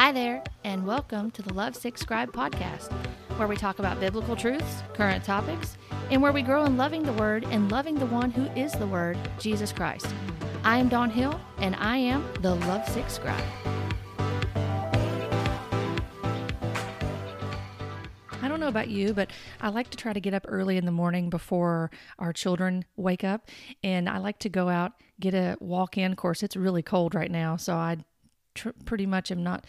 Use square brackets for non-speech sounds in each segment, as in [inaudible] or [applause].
Hi there, and welcome to the Lovesick Scribe podcast, where we talk about biblical truths, current topics, and where we grow in loving the Word and loving the one who is the Word, Jesus Christ. I am Dawn Hill, and I am the Lovesick Scribe. I don't know about you, but I like to try to get up early in the morning before our children wake up. And I like to go out, get a walk in. Of course, it's really cold right now. So I tr- pretty much am not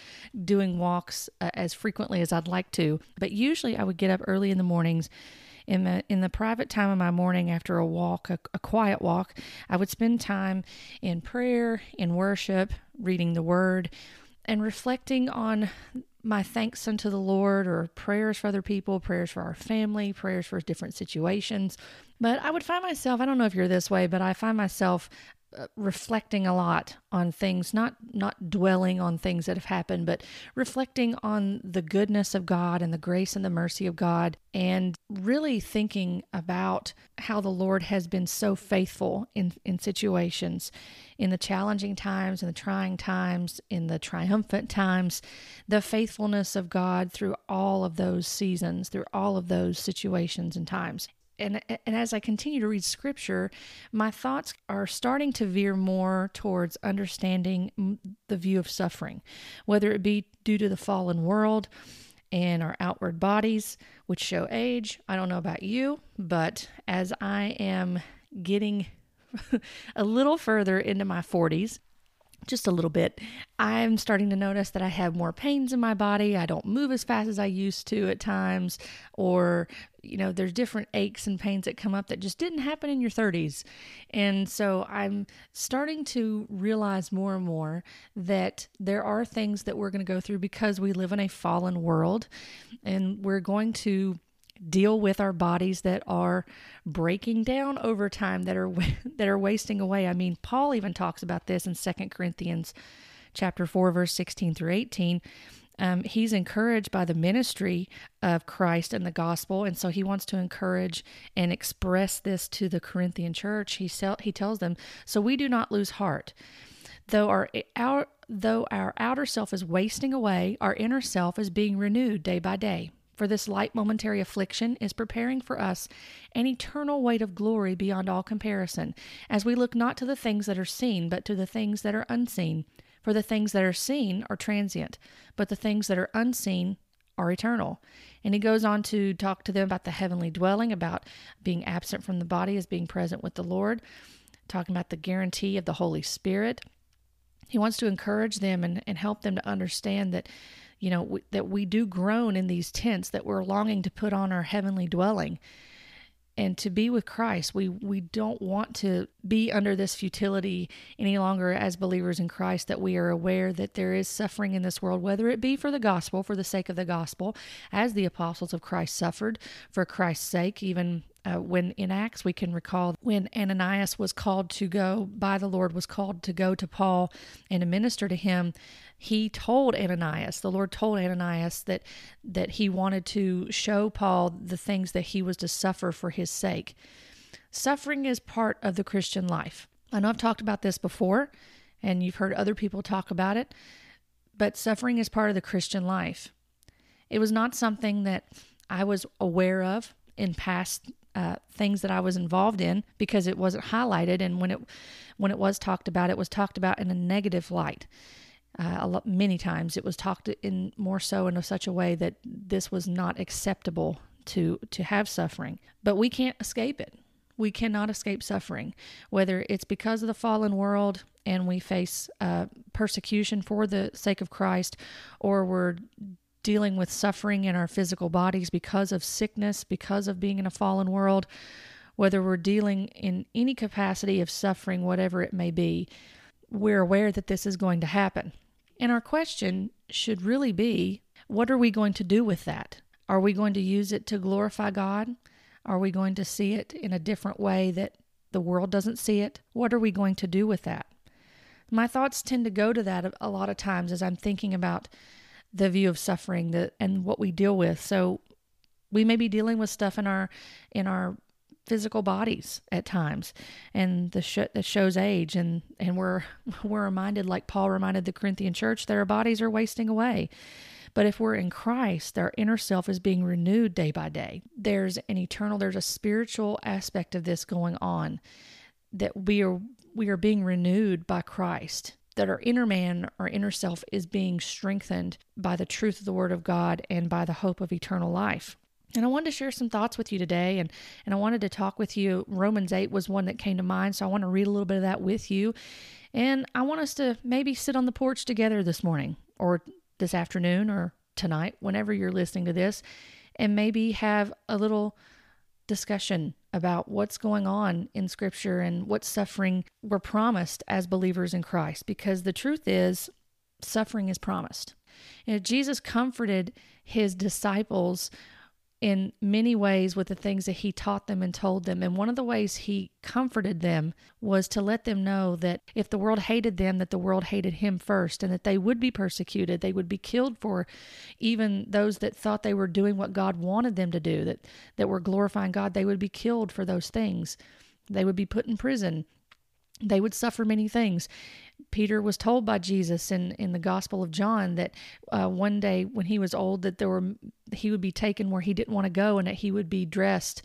doing walks uh, as frequently as I'd like to. But usually I would get up early in the mornings. In the in the private time of my morning after a walk, a, a quiet walk, I would spend time in prayer, in worship, reading the Word, and reflecting on my thanks unto the Lord or prayers for other people, prayers for our family, prayers for different situations. But I would find myself, I don't know if you're this way, but I find myself Uh, reflecting a lot on things not not dwelling on things that have happened but reflecting on the goodness of God and the grace and the mercy of God and really thinking about how the Lord has been so faithful in in situations in the challenging times in the trying times in the triumphant times the faithfulness of God through all of those seasons through all of those situations and times and and as I continue to read scripture, my thoughts are starting to veer more towards understanding the view of suffering, whether it be due to the fallen world and our outward bodies, which show age. I don't know about you, but as I am getting [laughs] a little further into my 40s, just a little bit, I'm starting to notice that I have more pains in my body. I don't move as fast as I used to at times, or, you know, there's different aches and pains that come up that just didn't happen in your 30s. And so I'm starting to realize more and more that there are things that we're going to go through because we live in a fallen world and we're going to deal with our bodies that are breaking down over time that are [laughs] that are wasting away. I mean, Paul even talks about this in Second Corinthians chapter 4 verse 16 through 18. Um, he's encouraged by the ministry of Christ and the gospel, and so he wants to encourage and express this to the Corinthian church. He sell, he tells them, "So we do not lose heart, though our our though our outer self is wasting away, our inner self is being renewed day by day." For this light momentary affliction is preparing for us an eternal weight of glory beyond all comparison, as we look not to the things that are seen, but to the things that are unseen. For the things that are seen are transient, but the things that are unseen are eternal. And he goes on to talk to them about the heavenly dwelling, about being absent from the body as being present with the Lord, talking about the guarantee of the Holy Spirit. He wants to encourage them and, and help them to understand that you know, that we do groan in these tents, that we're longing to put on our heavenly dwelling and to be with Christ. We we don't want to be under this futility any longer as believers in Christ that we are aware that there is suffering in this world whether it be for the gospel for the sake of the gospel as the apostles of Christ suffered for Christ's sake even uh, when in Acts we can recall when Ananias was called to go by the Lord was called to go to Paul and to minister to him he told Ananias the Lord told Ananias that that he wanted to show Paul the things that he was to suffer for his sake. Suffering is part of the Christian life. I know I've talked about this before and you've heard other people talk about it but suffering is part of the Christian life. It was not something that I was aware of in past uh, things that I was involved in because it wasn't highlighted, and when it when it was talked about, it was talked about in a negative light. Uh, a lot, many times it was talked in more so in such a way that this was not acceptable to to have suffering. But we can't escape it. We cannot escape suffering, whether it's because of the fallen world and we face uh, persecution for the sake of Christ, or we're dealing with suffering in our physical bodies because of sickness, because of being in a fallen world, whether we're dealing in any capacity of suffering, whatever it may be, we're aware that this is going to happen. And our question should really be what are we going to do with that? Are we going to use it to glorify God? Are we going to see it in a different way that the world doesn't see it? What are we going to do with that? My thoughts tend to go to that a lot of times as I'm thinking about the view of suffering that and what we deal with. So we may be dealing with stuff in our in our physical bodies at times and the sh- that shows age and and we're [laughs] we're reminded like Paul reminded the Corinthian church that our bodies are wasting away but if we're in Christ, our inner self is being renewed day by day. There's an eternal, there's a spiritual aspect of this going on that we are we are being renewed by Christ. That our inner man, our inner self is being strengthened by the truth of the word of God and by the hope of eternal life. And I wanted to share some thoughts with you today and and I wanted to talk with you. Romans 8 was one that came to mind, so I want to read a little bit of that with you. And I want us to maybe sit on the porch together this morning or this afternoon or tonight, whenever you're listening to this, and maybe have a little discussion about what's going on in Scripture and what suffering we're promised as believers in Christ. Because the truth is, suffering is promised. You know, Jesus comforted his disciples in many ways with the things that he taught them and told them. And one of the ways he comforted them was to let them know that if the world hated them, that the world hated him first and that they would be persecuted. They would be killed for even those that thought they were doing what God wanted them to do, that, that were glorifying God. They would be killed for those things. They would be put in prison. They would suffer many things. Peter was told by Jesus in, in the Gospel of John that uh, one day when he was old that there were he would be taken where he didn't want to go and that he would be dressed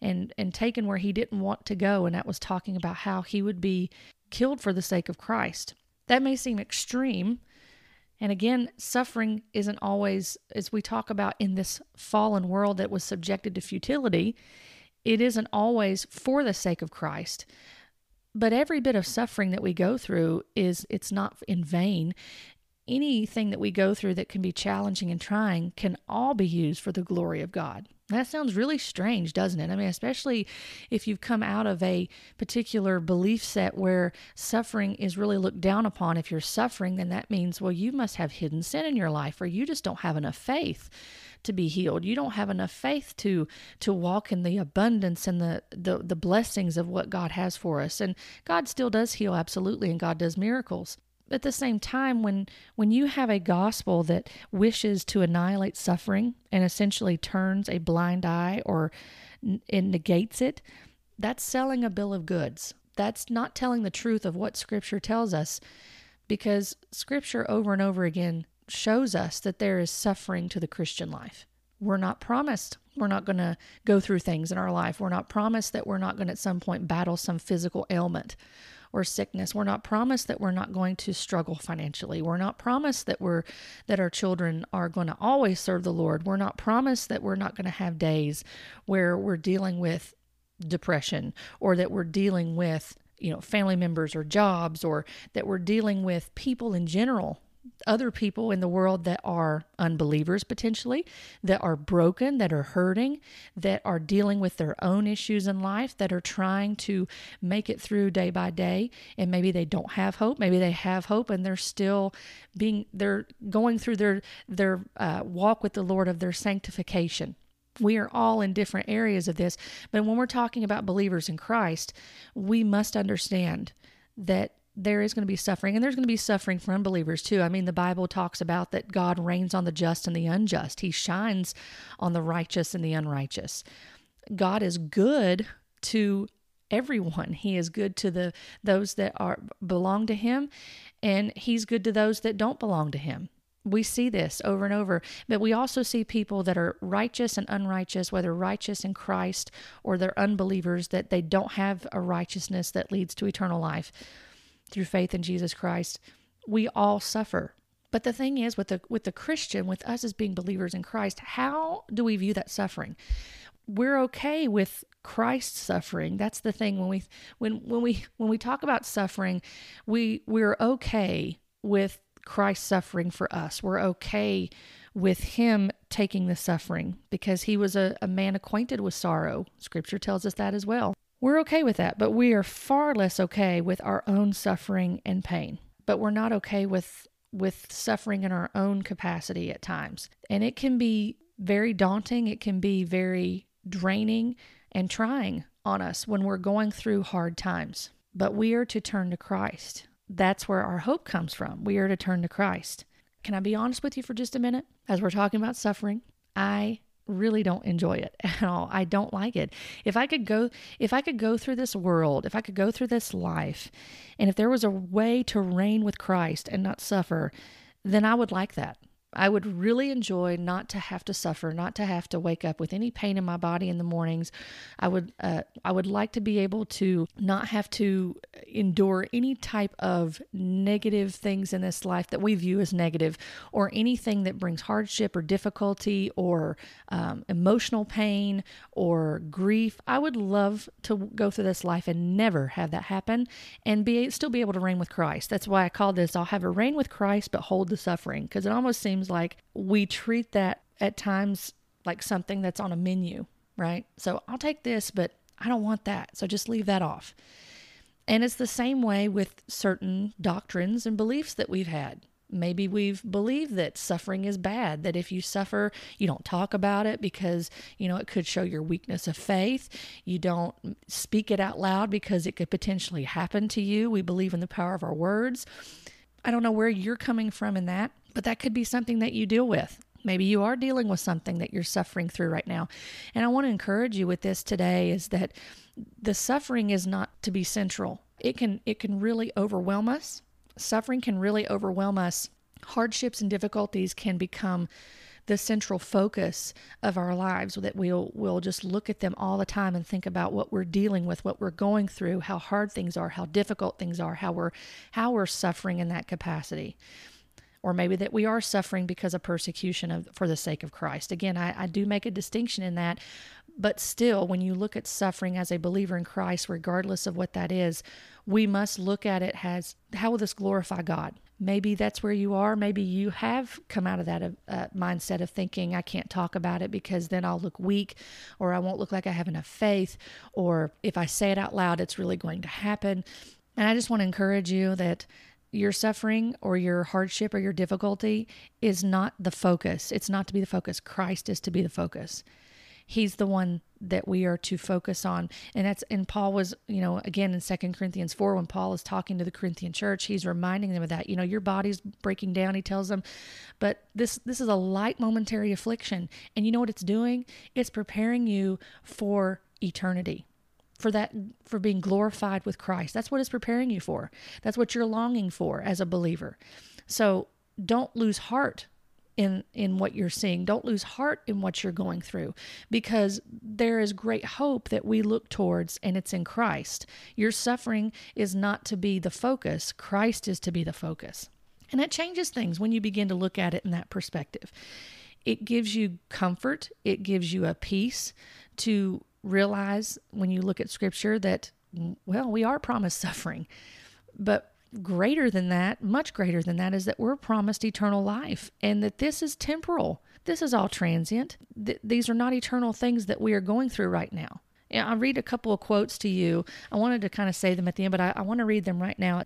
and and taken where he didn't want to go and that was talking about how he would be killed for the sake of Christ. That may seem extreme. And again, suffering isn't always as we talk about in this fallen world that was subjected to futility, it isn't always for the sake of Christ. But every bit of suffering that we go through is it's not in vain. Anything that we go through that can be challenging and trying can all be used for the glory of God. That sounds really strange, doesn't it? I mean, especially if you've come out of a particular belief set where suffering is really looked down upon. If you're suffering, then that means, well, you must have hidden sin in your life or you just don't have enough faith to be healed. You don't have enough faith to to walk in the abundance and the the, the blessings of what God has for us. And God still does heal absolutely and God does miracles at the same time when when you have a gospel that wishes to annihilate suffering and essentially turns a blind eye or it negates it that's selling a bill of goods that's not telling the truth of what scripture tells us because scripture over and over again shows us that there is suffering to the Christian life. We're not promised we're not going to go through things in our life. We're not promised that we're not going to at some point battle some physical ailment or sickness. We're not promised that we're not going to struggle financially. We're not promised that we're that our children are going to always serve the Lord. We're not promised that we're not going to have days where we're dealing with depression or that we're dealing with you know family members or jobs or that we're dealing with people in general other people in the world that are unbelievers potentially, that are broken, that are hurting, that are dealing with their own issues in life, that are trying to make it through day by day. And maybe they don't have hope. Maybe they have hope and they're still being, they're going through their, their uh, walk with the Lord of their sanctification. We are all in different areas of this. But when we're talking about believers in Christ, we must understand that there is going to be suffering and there's going to be suffering for unbelievers too. I mean, the Bible talks about that God rains on the just and the unjust. He shines on the righteous and the unrighteous. God is good to everyone. He is good to the those that are belong to him and he's good to those that don't belong to him. We see this over and over, but we also see people that are righteous and unrighteous, whether righteous in Christ or they're unbelievers, that they don't have a righteousness that leads to eternal life through faith in Jesus Christ, we all suffer. But the thing is with the with the Christian, with us as being believers in Christ, how do we view that suffering? We're okay with Christ's suffering. That's the thing when we when when we when we talk about suffering, we we're okay with Christ suffering for us. We're okay with him taking the suffering because he was a, a man acquainted with sorrow. Scripture tells us that as well. We're okay with that, but we are far less okay with our own suffering and pain. But we're not okay with with suffering in our own capacity at times. And it can be very daunting, it can be very draining and trying on us when we're going through hard times. But we are to turn to Christ. That's where our hope comes from. We are to turn to Christ. Can I be honest with you for just a minute? As we're talking about suffering, I really don't enjoy it [laughs] at all. I don't like it. If I could go if I could go through this world, if I could go through this life, and if there was a way to reign with Christ and not suffer, then I would like that. I would really enjoy not to have to suffer, not to have to wake up with any pain in my body in the mornings. I would uh, I would like to be able to not have to endure any type of negative things in this life that we view as negative, or anything that brings hardship or difficulty or um, emotional pain or grief. I would love to go through this life and never have that happen, and be still be able to reign with Christ. That's why I call this "I'll have a reign with Christ, but hold the suffering," because it almost seems like we treat that at times like something that's on a menu, right? So I'll take this, but I don't want that. So just leave that off. And it's the same way with certain doctrines and beliefs that we've had. Maybe we've believed that suffering is bad, that if you suffer, you don't talk about it because, you know, it could show your weakness of faith. You don't speak it out loud because it could potentially happen to you. We believe in the power of our words. I don't know where you're coming from in that, but that could be something that you deal with. Maybe you are dealing with something that you're suffering through right now. And I want to encourage you with this today is that the suffering is not to be central. It can it can really overwhelm us. Suffering can really overwhelm us. Hardships and difficulties can become the central focus of our lives that we'll we'll just look at them all the time and think about what we're dealing with what we're going through how hard things are how difficult things are how we're how we're suffering in that capacity or maybe that we are suffering because of persecution of, for the sake of Christ. Again, I, I do make a distinction in that, but still, when you look at suffering as a believer in Christ, regardless of what that is, we must look at it as how will this glorify God? Maybe that's where you are. Maybe you have come out of that uh, mindset of thinking, I can't talk about it because then I'll look weak or I won't look like I have enough faith. Or if I say it out loud, it's really going to happen. And I just want to encourage you that your suffering or your hardship or your difficulty is not the focus. It's not to be the focus. Christ is to be the focus. He's the one that we are to focus on. And that's and Paul was, you know, again in Second Corinthians 4, when Paul is talking to the Corinthian church, he's reminding them of that. You know, your body's breaking down, he tells them. But this this is a light momentary affliction. And you know what it's doing? It's preparing you for eternity for that for being glorified with Christ. That's what it's preparing you for. That's what you're longing for as a believer. So don't lose heart in in what you're seeing. Don't lose heart in what you're going through because there is great hope that we look towards and it's in Christ. Your suffering is not to be the focus. Christ is to be the focus. And that changes things when you begin to look at it in that perspective. It gives you comfort, it gives you a peace to realize when you look at scripture that, well, we are promised [laughs] suffering. But greater than that, much greater than that, is that we're promised eternal life and that this is temporal. This is all transient. Th- these are not eternal things that we are going through right now. And I'll read a couple of quotes to you. I wanted to kind of say them at the end, but I, I want to read them right now.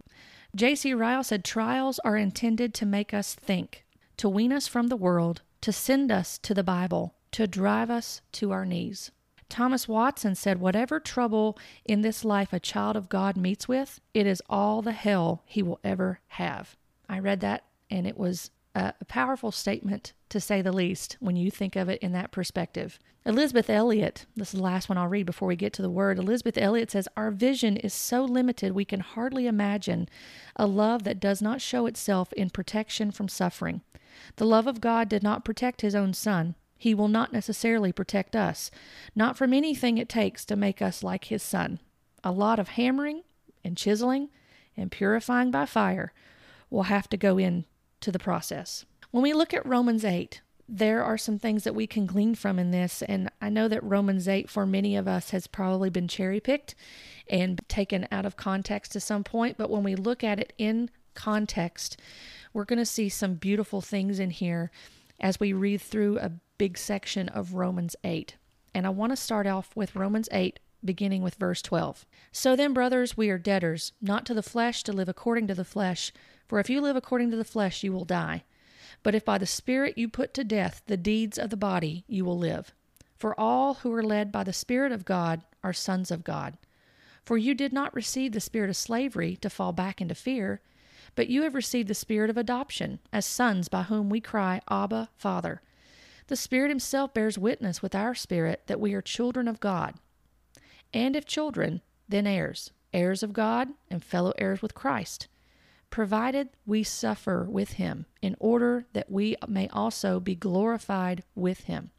J.C. Ryle said, Trials are intended to make us think, to wean us from the world, to send us to the Bible, to drive us to our knees. Thomas Watson said, Whatever trouble in this life a child of God meets with, it is all the hell he will ever have. I read that and it was a, powerful statement to say the least when you think of it in that perspective. Elisabeth Elliot, this is the last one I'll read before we get to the word. Elisabeth Elliot says, Our vision is so limited we can hardly imagine a love that does not show itself in protection from suffering. The love of God did not protect his own son. He will not necessarily protect us, not from anything it takes to make us like His Son. A lot of hammering and chiseling and purifying by fire will have to go into the process. When we look at Romans 8, there are some things that we can glean from in this. And I know that Romans 8, for many of us, has probably been cherry picked and taken out of context to some point. But when we look at it in context, we're going to see some beautiful things in here as we read through a big section of Romans 8. And I want to start off with Romans 8, beginning with verse 12. So then, brothers, we are debtors, not to the flesh, to live according to the flesh. For if you live according to the flesh, you will die. But if by the Spirit you put to death the deeds of the body, you will live. For all who are led by the Spirit of God are sons of God. For you did not receive the spirit of slavery to fall back into fear, but you have received the spirit of adoption as sons by whom we cry, Abba, Father. The Spirit Himself bears witness with our spirit that we are children of God. And if children, then heirs, heirs of God and fellow heirs with Christ, provided we suffer with Him, in order that we may also be glorified with Him.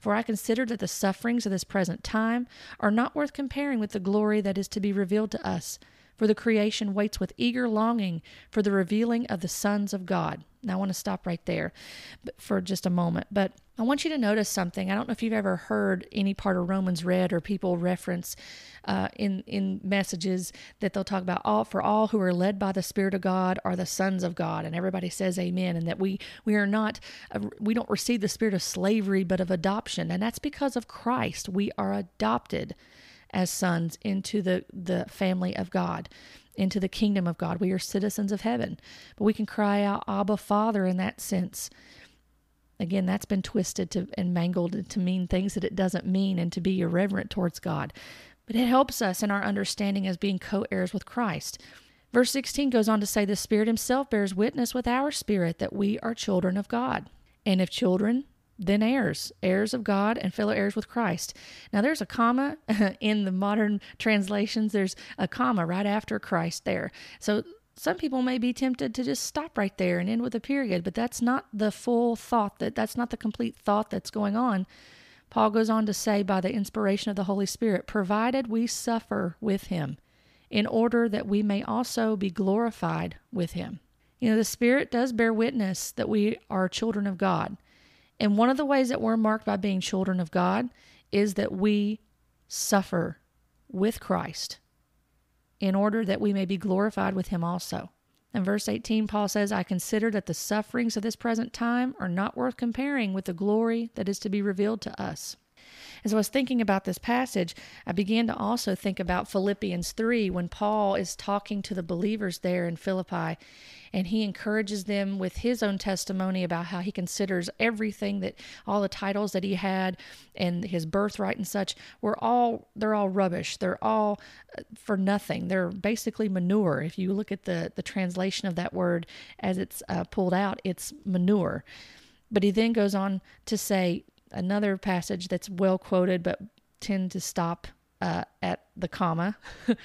For I consider that the sufferings of this present time are not worth comparing with the glory that is to be revealed to us. For the creation waits with eager longing for the revealing of the sons of God. Now, I want to stop right there for just a moment, but I want you to notice something. I don't know if you've ever heard any part of Romans read or people reference uh, in in messages that they'll talk about all for all who are led by the Spirit of God are the sons of God, and everybody says Amen, and that we we are not uh, we don't receive the spirit of slavery but of adoption, and that's because of Christ. We are adopted as sons into the the family of God into the kingdom of God. We are citizens of heaven, but we can cry out, Abba, Father, in that sense. Again, that's been twisted to, and mangled to mean things that it doesn't mean and to be irreverent towards God. But it helps us in our understanding as being co heirs with Christ. Verse 16 goes on to say, The Spirit Himself bears witness with our spirit that we are children of God. And if children, then heirs, heirs of God and fellow heirs with Christ. Now, there's a comma [laughs] in the modern translations, there's a comma right after Christ there. So, some people may be tempted to just stop right there and end with a period, but that's not the full thought, that that's not the complete thought that's going on. Paul goes on to say, by the inspiration of the Holy Spirit, provided we suffer with him, in order that we may also be glorified with him. You know, the Spirit does bear witness that we are children of God. And one of the ways that we're marked by being children of God is that we suffer with Christ in order that we may be glorified with him also. In verse 18, Paul says, I consider that the sufferings of this present time are not worth comparing with the glory that is to be revealed to us. As I was thinking about this passage, I began to also think about Philippians 3 when Paul is talking to the believers there in Philippi and he encourages them with his own testimony about how he considers everything that all the titles that he had and his birthright and such were all they're all rubbish. They're all uh, for nothing. They're basically manure. If you look at the the translation of that word as it's uh, pulled out it's manure. But he then goes on to say another passage that's well quoted but tend to stop uh, at the comma [laughs]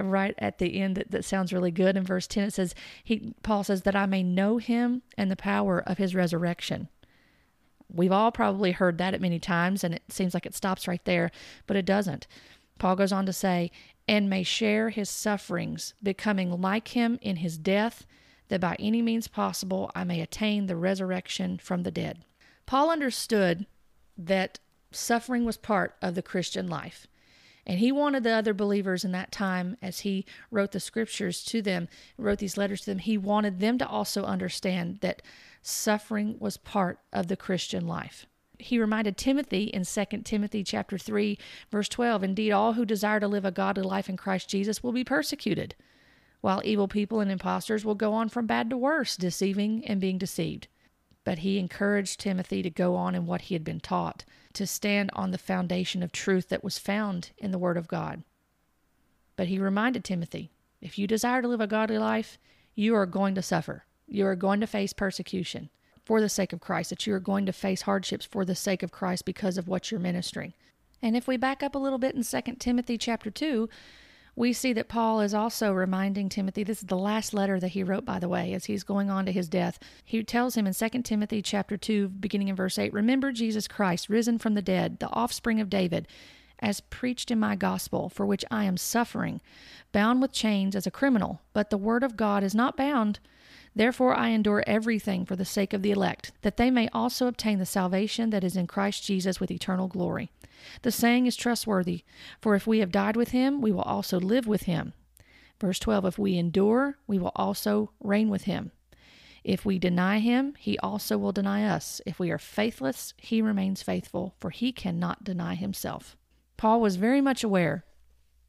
right at the end that, that sounds really good. In verse 10 it says he paul says that i may know him and the power of his resurrection. We've all probably heard that at many times and it seems like it stops right there but it doesn't. Paul goes on to say and may share his sufferings becoming like him in his death that by any means possible i may attain the resurrection from the dead. Paul understood that suffering was part of the christian life and he wanted the other believers in that time, as he wrote the scriptures to them, wrote these letters to them, he wanted them to also understand that suffering was part of the Christian life. He reminded Timothy in 2 Timothy chapter 3 verse 12, indeed all who desire to live a godly life in Christ Jesus will be persecuted, while evil people and impostors will go on from bad to worse, deceiving and being deceived. But he encouraged Timothy to go on in what he had been taught to stand on the foundation of truth that was found in the Word of God. But he reminded Timothy if you desire to live a godly life, you are going to suffer. You are going to face persecution for the sake of Christ, that you are going to face hardships for the sake of Christ because of what you're ministering. And if we back up a little bit in 2 Timothy chapter 2, we see that Paul is also reminding Timothy this is the last letter that he wrote by the way as he's going on to his death. He tells him in 2 Timothy chapter 2 beginning in verse 8 remember Jesus Christ risen from the dead the offspring of David as preached in my gospel for which I am suffering bound with chains as a criminal. But the word of God is not bound. Therefore, I endure everything for the sake of the elect, that they may also obtain the salvation that is in Christ Jesus with eternal glory. The saying is trustworthy, for if we have died with him, we will also live with him. Verse 12 If we endure, we will also reign with him. If we deny him, he also will deny us. If we are faithless, he remains faithful, for he cannot deny himself. Paul was very much aware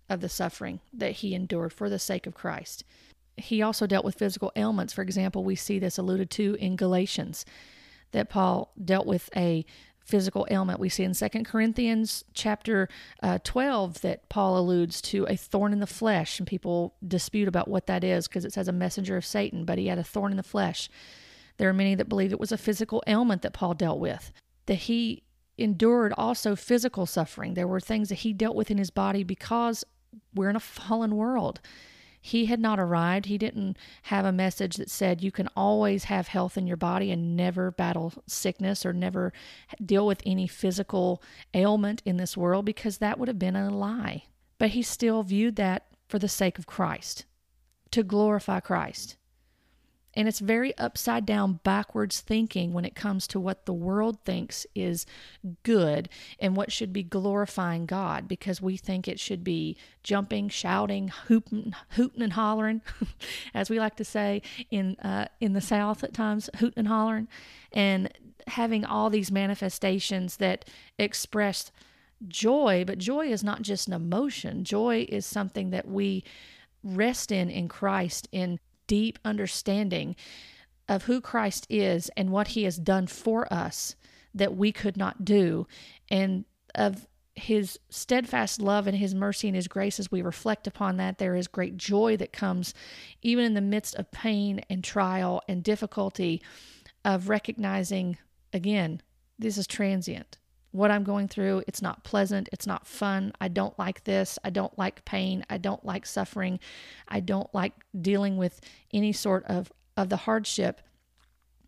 of the suffering that he endured for the sake of Christ. He also dealt with physical ailments. For example, we see this alluded to in Galatians that Paul dealt with a physical ailment. We see in Second Corinthians chapter uh, 12 that Paul alludes to a thorn in the flesh, and people dispute about what that is because it says a messenger of Satan, but he had a thorn in the flesh. There are many that believe it was a physical ailment that Paul dealt with. that he endured also physical suffering. There were things that he dealt with in his body because we're in a fallen world. He had not arrived. He didn't have a message that said you can always have health in your body and never battle sickness or never deal with any physical ailment in this world because that would have been a lie. But he still viewed that for the sake of Christ, to glorify Christ. And it's very upside down, backwards thinking when it comes to what the world thinks is good and what should be glorifying God because we think it should be jumping, shouting, hooting, hooting and hollering, [laughs] as we like to say in uh, in the South at times, hooting and hollering, and having all these manifestations that express joy. But joy is not just an emotion. Joy is something that we rest in in Christ in deep understanding of who Christ is and what he has done for us that we could not do, and of his steadfast love and his mercy and his grace as we reflect upon that there is great joy that comes even in the midst of pain and trial and difficulty of recognizing again this is transient what I'm going through. It's not pleasant. It's not fun. I don't like this. I don't like pain. I don't like suffering. I don't like dealing with any sort of, of the hardship.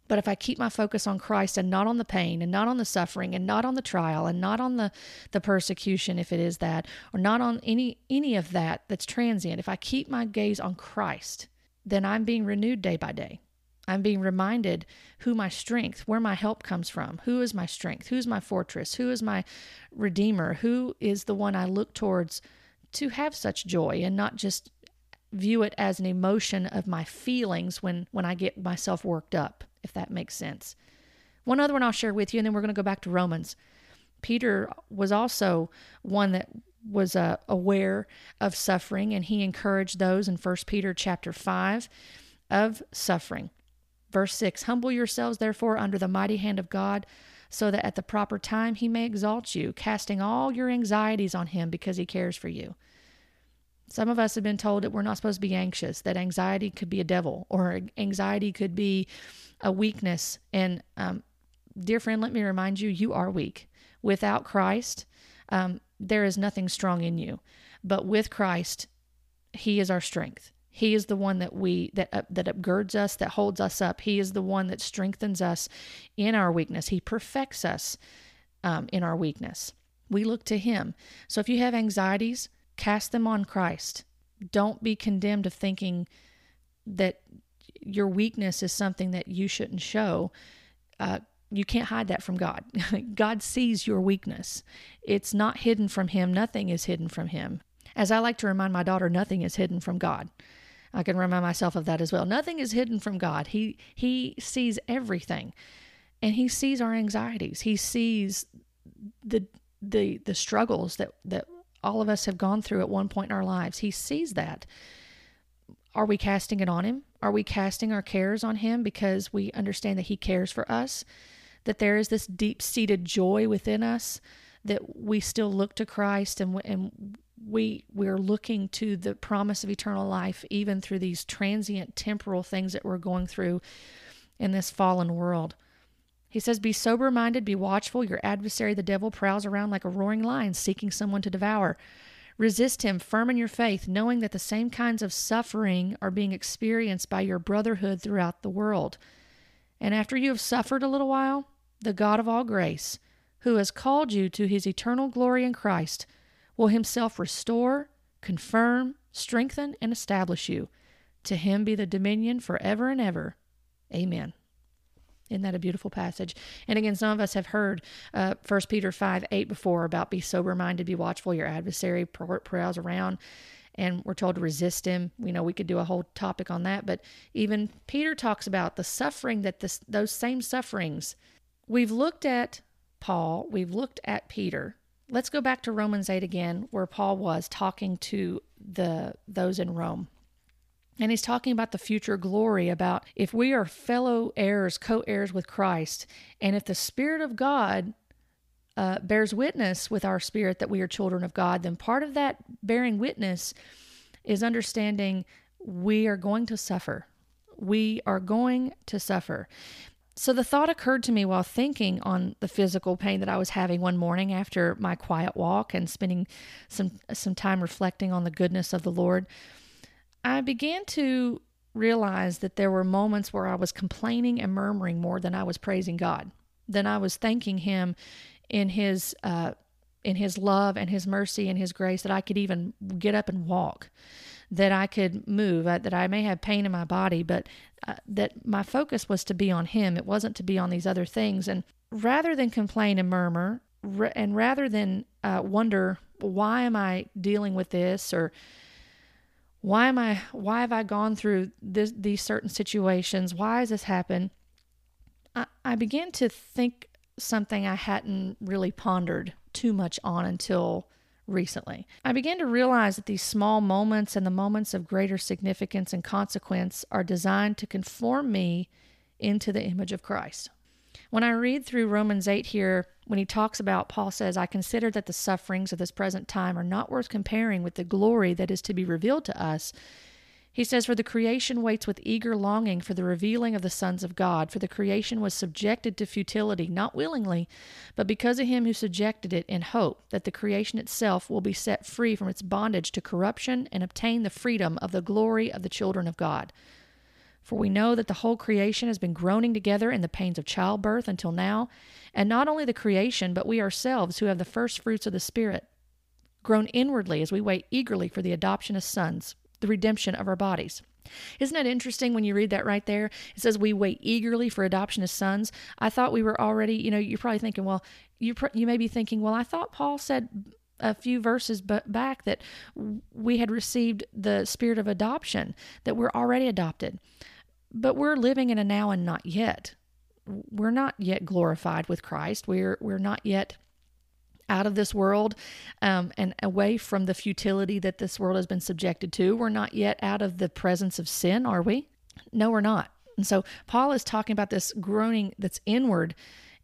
But if I keep my focus on Christ and not on the pain and not on the suffering and not on the trial and not on the, the persecution, if it is that, or not on any any of that that's transient, if I keep my gaze on Christ, then I'm being renewed day by day. I'm being reminded who my strength, where my help comes from. Who is my strength? Who's my fortress? Who is my redeemer? Who is the one I look towards to have such joy and not just view it as an emotion of my feelings when when I get myself worked up, if that makes sense. One other one I'll share with you and then we're going to go back to Romans. Peter was also one that was uh, aware of suffering and he encouraged those in 1 Peter chapter 5 of suffering. Verse 6 Humble yourselves, therefore, under the mighty hand of God, so that at the proper time he may exalt you, casting all your anxieties on him because he cares for you. Some of us have been told that we're not supposed to be anxious, that anxiety could be a devil, or anxiety could be a weakness. And, um, dear friend, let me remind you, you are weak. Without Christ, um, there is nothing strong in you. But with Christ, He is our strength. He is the one that we that that upgirds us, that holds us up. He is the one that strengthens us in our weakness. He perfects us um, in our weakness. We look to Him. So if you have anxieties, cast them on Christ. Don't be condemned of thinking that your weakness is something that you shouldn't show. Uh, you can't hide that from God. [laughs] God sees your weakness. It's not hidden from Him. Nothing is hidden from Him. As I like to remind my daughter, nothing is hidden from God. I can remind myself of that as well. Nothing is hidden from God. He he sees everything. And he sees our anxieties. He sees the the the struggles that that all of us have gone through at one point in our lives. He sees that. Are we casting it on him? Are we casting our cares on him because we understand that he cares for us? That there is this deep-seated joy within us that we still look to Christ and and we we're looking to the promise of eternal life even through these transient temporal things that we're going through in this fallen world. He says, Be sober minded, be watchful. Your adversary, the devil, prowls around like a roaring lion, seeking someone to devour. Resist him, firm in your faith, knowing that the same kinds of suffering are being experienced by your brotherhood throughout the world. And after you have suffered a little while, the God of all grace, who has called you to his eternal glory in Christ, will himself restore, confirm, strengthen, and establish you. To him be the dominion forever and ever. Amen. Isn't that a beautiful passage? And again, some of us have heard uh, 1 Peter 5 8 before about be sober minded, be watchful. Your adversary prowls around, and we're told to resist him. You know, we could do a whole topic on that, but even Peter talks about the suffering that this, those same sufferings. We've looked at Paul, we've looked at Peter, Let's go back to Romans 8 again, where Paul was talking to the those in Rome. And he's talking about the future glory, about if we are fellow heirs, co heirs with Christ, and if the Spirit of God uh, bears witness with our spirit that we are children of God, then part of that bearing witness is understanding we are going to suffer. We are going to suffer. So the thought occurred to me while thinking on the physical pain that I was having one morning after my quiet walk and spending some some time reflecting on the goodness of the Lord. I began to realize that there were moments where I was complaining and murmuring more than I was praising God, than I was thanking Him in His uh, in His love and His mercy and His grace that I could even get up and walk that I could move, uh, that I may have pain in my body, but uh, that my focus was to be on Him. It wasn't to be on these other things. And rather than complain and murmur, and rather than uh, wonder, why am I dealing with this or why am I why have I gone through this, these certain situations? Why has this happened? I, I began to think something I hadn't really pondered too much on until recently. I began to realize that these small moments and the moments of greater significance and consequence are designed to conform me into the image of Christ. When I read through Romans 8 here, when he talks about, Paul says, I consider that the sufferings of this present time are not worth comparing with the glory that is to be revealed to us. He says, For the creation waits with eager longing for the revealing of the sons of God. For the creation was subjected to futility, not willingly, but because of him who subjected it in hope that the creation itself will be set free from its bondage to corruption and obtain the freedom of the glory of the children of God. For we know that the whole creation has been groaning together in the pains of childbirth until now, and not only the creation, but we ourselves who have the first fruits of the Spirit, groan inwardly as we wait eagerly for the adoption as sons the redemption of our bodies. Isn't that interesting when you read that right there? It says we wait eagerly for adoption as sons. I thought we were already, you know, you're probably thinking, well, you pr- you may be thinking, well, I thought Paul said a few verses back that we had received the spirit of adoption, that we're already adopted. But we're living in a now and not yet. We're not yet glorified with Christ. We're we're not yet out of this world um, and away from the futility that this world has been subjected to. We're not yet out of the presence of sin, are we? No, we're not. And so Paul is talking about this groaning that's inward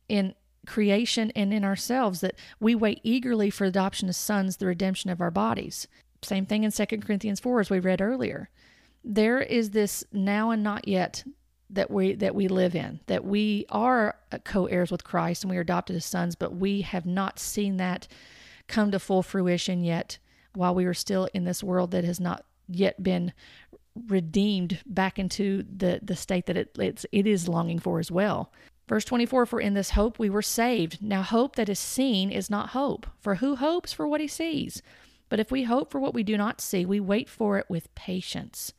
in creation and in ourselves that we wait eagerly for adoption as sons, the redemption of our bodies. Same thing in 2 Corinthians 4 as we read earlier. There is this now and not yet that we that we live in that we are uh, co-heirs with Christ and we are adopted as sons but we have not seen that come to full fruition yet while we are still in this world that has not yet been redeemed back into the the state that it it's, it is longing for as well. Verse 24 for in this hope we were saved. Now hope that is seen is not hope for who hopes for what he sees? But if we hope for what we do not see we wait for it with patience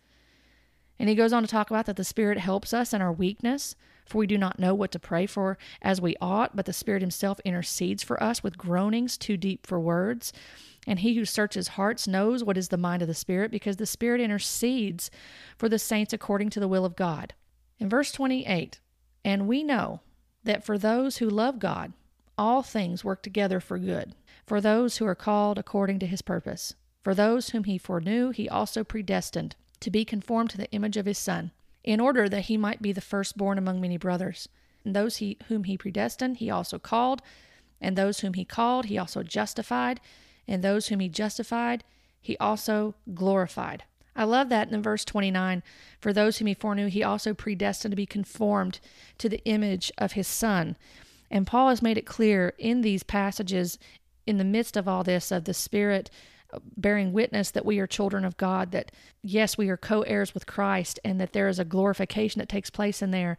and he goes on to talk about that the Spirit helps us in our weakness, for we do not know what to pray for as we ought, but the Spirit Himself intercedes for us with groanings too deep for words. And he who searches hearts knows what is the mind of the Spirit, because the Spirit intercedes for the saints according to the will of God. In verse 28, and we know that for those who love God, all things work together for good, for those who are called according to his purpose. For those whom he foreknew, he also predestined to be conformed to the image of his Son, in order that he might be the firstborn among many brothers. And those he, whom he predestined, he also called. And those whom he called, he also justified. And those whom he justified, he also glorified. I love that in verse 29. For those whom he foreknew, he also predestined to be conformed to the image of his Son. And Paul has made it clear in these passages, in the midst of all this, of the Spirit bearing witness that we are children of God, that yes, we are co heirs with Christ, and that there is a glorification that takes place in there.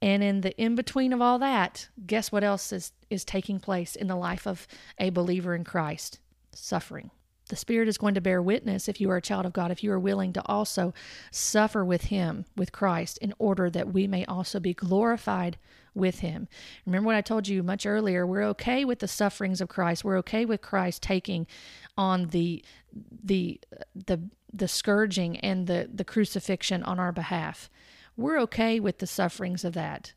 And in the in between of all that, guess what else is, is taking place in the life of a believer in Christ? Suffering. The Spirit is going to bear witness if you are a child of God, if you are willing to also suffer with Him, with Christ, in order that we may also be glorified with Him. Remember what I told you much earlier? We're okay with the sufferings of Christ. We're okay with Christ taking on the the the the scourging and the the crucifixion on our behalf. We're okay with the sufferings of that.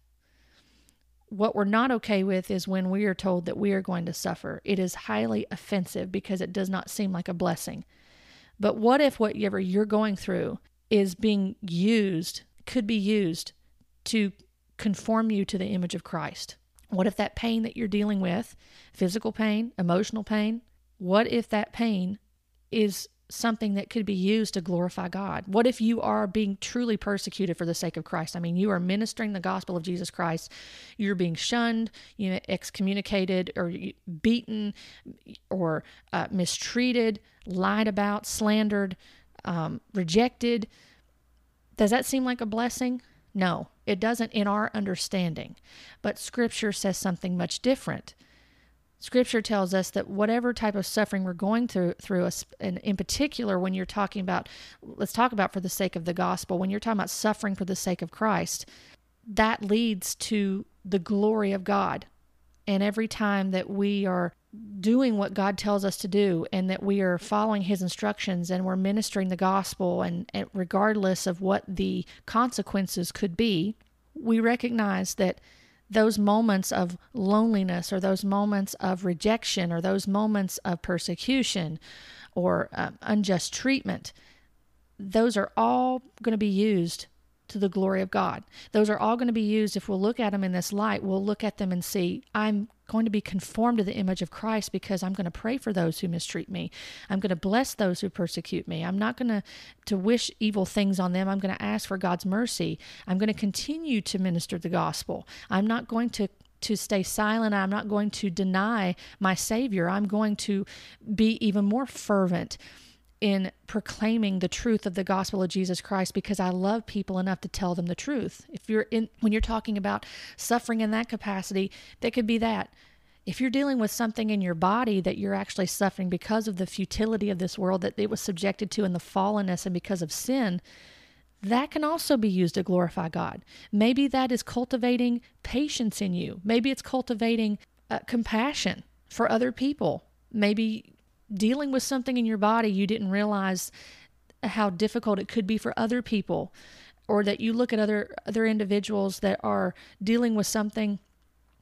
What we're not okay with is when we are told that we are going to suffer. It is highly offensive because it does not seem like a blessing. But what if whatever you're going through is being used, could be used to conform you to the image of Christ? What if that pain that you're dealing with, physical pain, emotional pain, what if that pain is something that could be used to glorify God? What if you are being truly persecuted for the sake of Christ? I mean, you are ministering the gospel of Jesus Christ. You're being shunned, you know, excommunicated, or beaten, or uh, mistreated, lied about, slandered, um, rejected. Does that seem like a blessing? No, it doesn't in our understanding. But Scripture says something much different. Scripture tells us that whatever type of suffering we're going through, through us, and in particular, when you're talking about, let's talk about for the sake of the gospel, when you're talking about suffering for the sake of Christ, that leads to the glory of God. And every time that we are doing what God tells us to do and that we are following His instructions and we're ministering the gospel, and, and regardless of what the consequences could be, we recognize that those moments of loneliness or those moments of rejection or those moments of persecution or um, unjust treatment, those are all going to be used to the glory of God. Those are all going to be used if we'll look at them in this light, we'll look at them and see, I'm going to be conformed to the image of Christ because I'm going to pray for those who mistreat me. I'm going to bless those who persecute me. I'm not going to to wish evil things on them. I'm going to ask for God's mercy. I'm going to continue to minister the gospel. I'm not going to to stay silent. I'm not going to deny my Savior. I'm going to be even more fervent in proclaiming the truth of the gospel of Jesus Christ because I love people enough to tell them the truth. If you're in when you're talking about suffering in that capacity, that could be that. If you're dealing with something in your body that you're actually suffering because of the futility of this world that it was subjected to in the fallenness and because of sin, that can also be used to glorify God. Maybe that is cultivating patience in you. Maybe it's cultivating uh, compassion for other people. Maybe dealing with something in your body you didn't realize how difficult it could be for other people or that you look at other other individuals that are dealing with something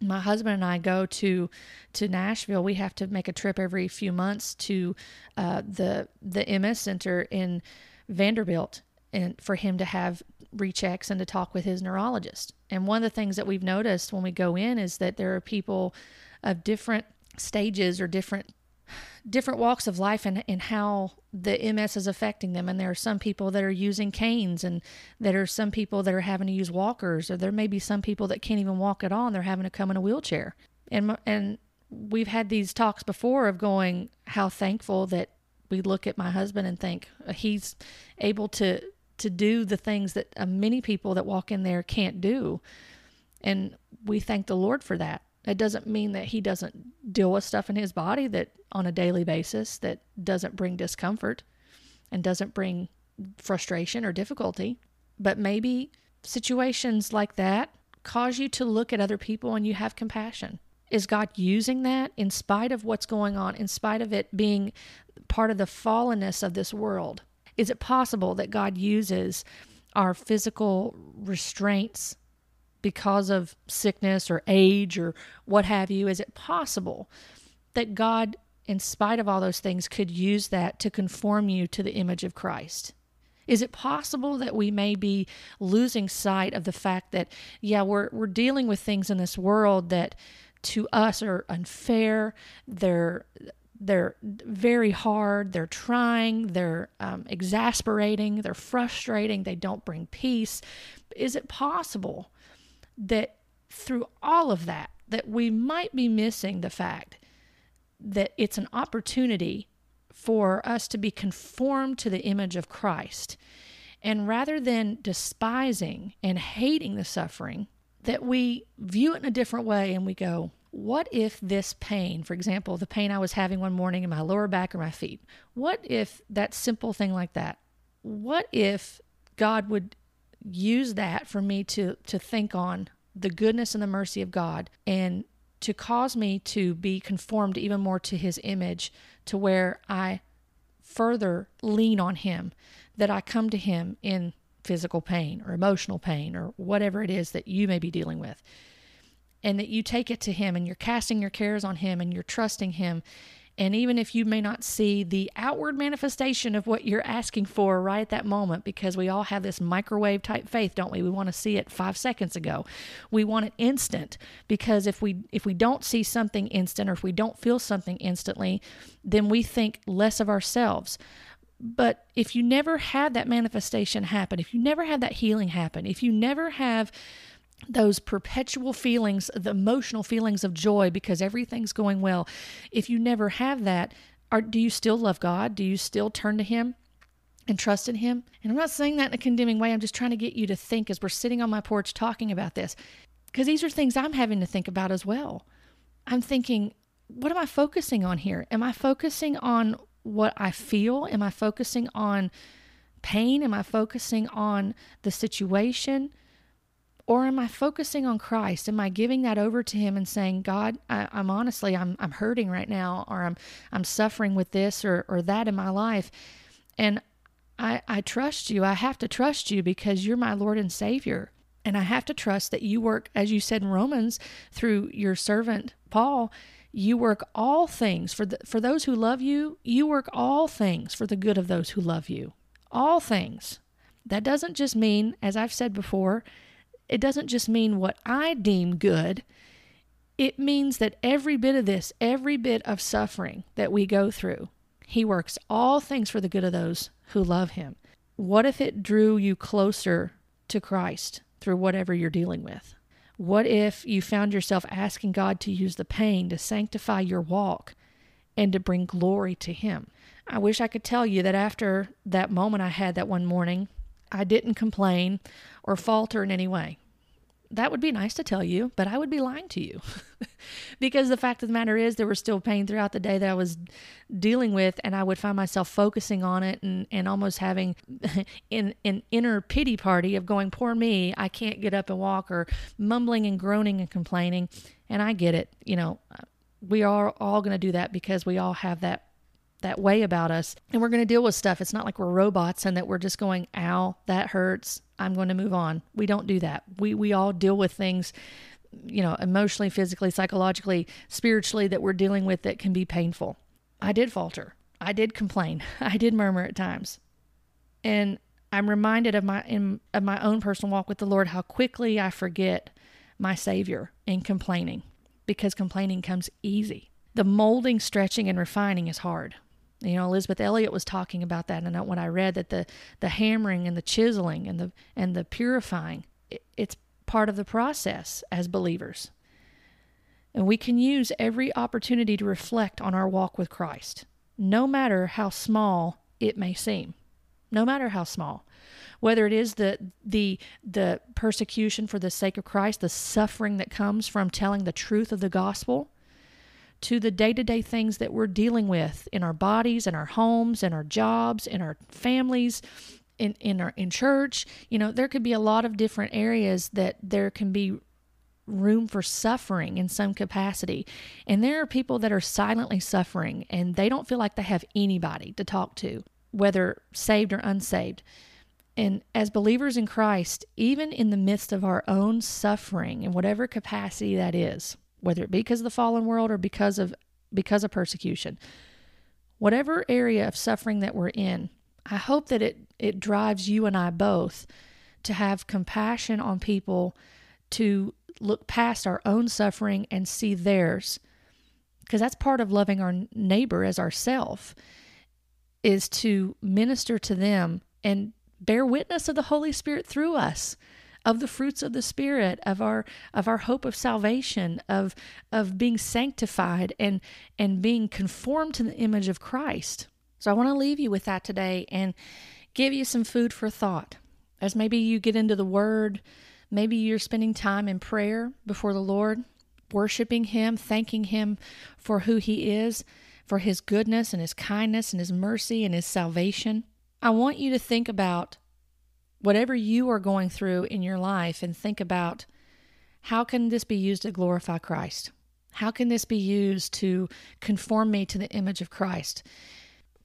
my husband and I go to to Nashville. We have to make a trip every few months to uh, the the MS Center in Vanderbilt, and for him to have rechecks and to talk with his neurologist. And one of the things that we've noticed when we go in is that there are people of different stages or different different walks of life and, and how the MS is affecting them. And there are some people that are using canes, and there are some people that are having to use walkers, or there may be some people that can't even walk at all and they're having to come in a wheelchair. And, and we've had these talks before of going, how thankful that we look at my husband and think uh, he's able to to do the things that uh, many people that walk in there can't do. And we thank the Lord for that. It doesn't mean that he doesn't deal with stuff in his body that on a daily basis that doesn't bring discomfort and doesn't bring frustration or difficulty. But maybe situations like that cause you to look at other people and you have compassion. Is God using that in spite of what's going on, in spite of it being part of the fallenness of this world? Is it possible that God uses our physical restraints because of sickness or age or what have you? Is it possible that God, in spite of all those things, could use that to conform you to the image of Christ? Is it possible that we may be losing sight of the fact that, yeah, we're, we're dealing with things in this world that to us are unfair, they're they're very hard, they're trying, they're um, exasperating, they're frustrating, they don't bring peace. Is it possible that through all of that that we might be missing the fact that it's an opportunity for us to be conformed to the image of Christ. And rather than despising and hating the suffering, that we view it in a different way and we go, what if this pain, for example, the pain I was having one morning in my lower back or my feet, what if that simple thing like that, what if God would use that for me to to think on the goodness and the mercy of God and to cause me to be conformed even more to his image to where I further lean on him that I come to him in physical pain or emotional pain or whatever it is that you may be dealing with. And that you take it to him and you're casting your cares on him and you're trusting him and even if you may not see the outward manifestation of what you're asking for right at that moment, because we all have this microwave type faith, don't we? We want to see it five seconds ago. We want it instant because if we if we don't see something instant or if we don't feel something instantly, then we think less of ourselves. But if you never have that manifestation happen, if you never have that healing happen, if you never have those perpetual feelings, the emotional feelings of joy because everything's going well, if you never have that, are, do you still love God? Do you still turn to Him? and trust in him. And I'm not saying that in a condemning way. I'm just trying to get you to think as we're sitting on my porch talking about this, because these are things I'm having to think about as well. I'm thinking, what am I focusing on here? Am I focusing on what I feel? Am I focusing on pain? Am I focusing on the situation? Or am I focusing on Christ? Am I giving that over to Him and saying, God, I, am honestly, I'm, I'm hurting right now, or I'm, I'm suffering with this or, or that in my life. And I, I trust you. I have to trust you because you're my Lord and Savior. And I have to trust that you work, as you said in Romans, through your servant Paul, you work all things for the, for those who love you, you work all things for the good of those who love you. All things. That doesn't just mean, as I've said before, it doesn't just mean what I deem good. It means that every bit of this, every bit of suffering that we go through, he works all things for the good of those who love him. What if it drew you closer to Christ through whatever you're dealing with? What if you found yourself asking God to use the pain to sanctify your walk and to bring glory to Him? I wish I could tell you that after that moment I had that one morning, I didn't complain or falter in any way that would be nice to tell you, but I would be lying to you. [laughs] because the fact of the matter is, there was still pain throughout the day that I was dealing with, and I would find myself focusing on it and, and almost having [laughs] an, an inner pity party of going, Poor me, I can't get up and walk, or mumbling and groaning and complaining. And I get it. You know, we are all going to do that because we all have that that way about us and we're going to deal with stuff it's not like we're robots and that we're just going ow that hurts I'm going to move on. We don't do that. We we all deal with things, you know, emotionally, physically, psychologically, spiritually that we're dealing with that can be painful. I did falter. I did complain. [laughs] I did murmur at times. And I'm reminded of my in of my own personal walk with the Lord how quickly I forget my Savior in complaining because complaining comes easy. The molding, stretching, and refining is hard. You know, Elisabeth Elliot was talking about that, and when I read that the the hammering and the chiseling and the and the purifying, it, it's part of the process as believers. And we can use every opportunity to reflect on our walk with Christ, no matter how small it may seem. No matter how small. Whether it is the the the persecution for the sake of Christ, the suffering that comes from telling the truth of the gospel, to the day to day things that we're dealing with in our bodies, in our homes, in our jobs, in our families, in, in our in church. You know, there could be a lot of different areas that there can be room for suffering in some capacity. And there are people that are silently suffering and they don't feel like they have anybody to talk to, whether saved or unsaved. And as believers in Christ, even in the midst of our own suffering, in whatever capacity that is, whether it be because of the fallen world or because of because of persecution. Whatever area of suffering that we're in, I hope that it it drives you and I both to have compassion on people to look past our own suffering and see theirs. Because that's part of loving our neighbor as ourself is to minister to them and bear witness of the Holy Spirit through us of the fruits of the spirit of our of our hope of salvation of of being sanctified and and being conformed to the image of Christ. So I want to leave you with that today and give you some food for thought. As maybe you get into the word maybe you're spending time in prayer before the Lord worshiping him thanking him for who he is for his goodness and his kindness and his mercy and his salvation. I want you to think about whatever you are going through in your life and think about how can this be used to glorify Christ? How can this be used to conform me to the image of Christ?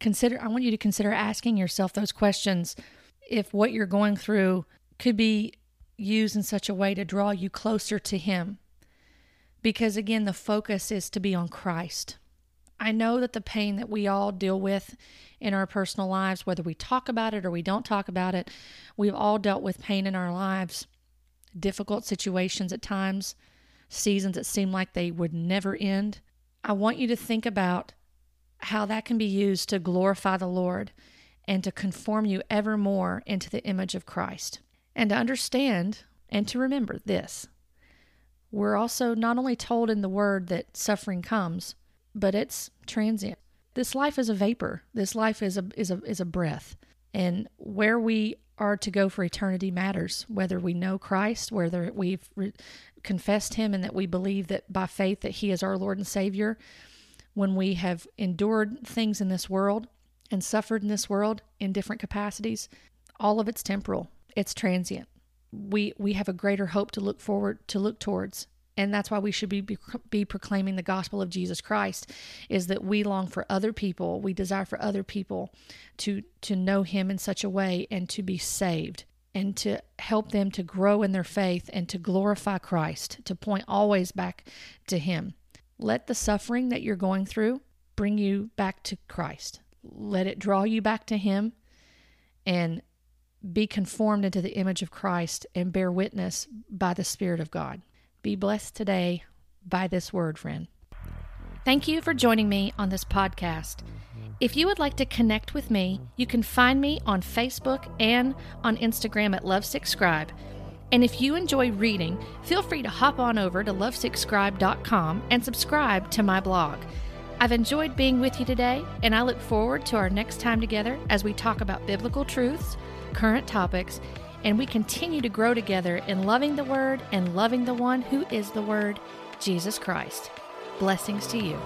Consider I want you to consider asking yourself those questions if what you're going through could be used in such a way to draw you closer to him. Because again, the focus is to be on Christ. I know that the pain that we all deal with in our personal lives, whether we talk about it or we don't talk about it, we've all dealt with pain in our lives, difficult situations at times, seasons that seem like they would never end. I want you to think about how that can be used to glorify the Lord and to conform you ever more into the image of Christ. And to understand and to remember this we're also not only told in the word that suffering comes, but it's transient. This life is a vapor. This life is a is a is a breath. And where we are to go for eternity matters. Whether we know Christ, whether we've re- confessed Him, and that we believe that by faith that He is our Lord and Savior. When we have endured things in this world and suffered in this world in different capacities, all of it's temporal. It's transient. We we have a greater hope to look forward to look towards and that's why we should be, be, be proclaiming the gospel of Jesus Christ is that we long for other people we desire for other people to to know him in such a way and to be saved and to help them to grow in their faith and to glorify Christ to point always back to him let the suffering that you're going through bring you back to Christ let it draw you back to him and be conformed into the image of Christ and bear witness by the Spirit of God. Be blessed today by this word, friend. Thank you for joining me on this podcast. If you would like to connect with me, you can find me on Facebook and on Instagram at Lovesick Scribe. And if you enjoy reading, feel free to hop on over to lovesickscribe.com and subscribe to my blog. I've enjoyed being with you today, and I look forward to our next time together as we talk about biblical truths, current topics, and we continue to grow together in loving the Word and loving the one who is the Word, Jesus Christ. Blessings to you.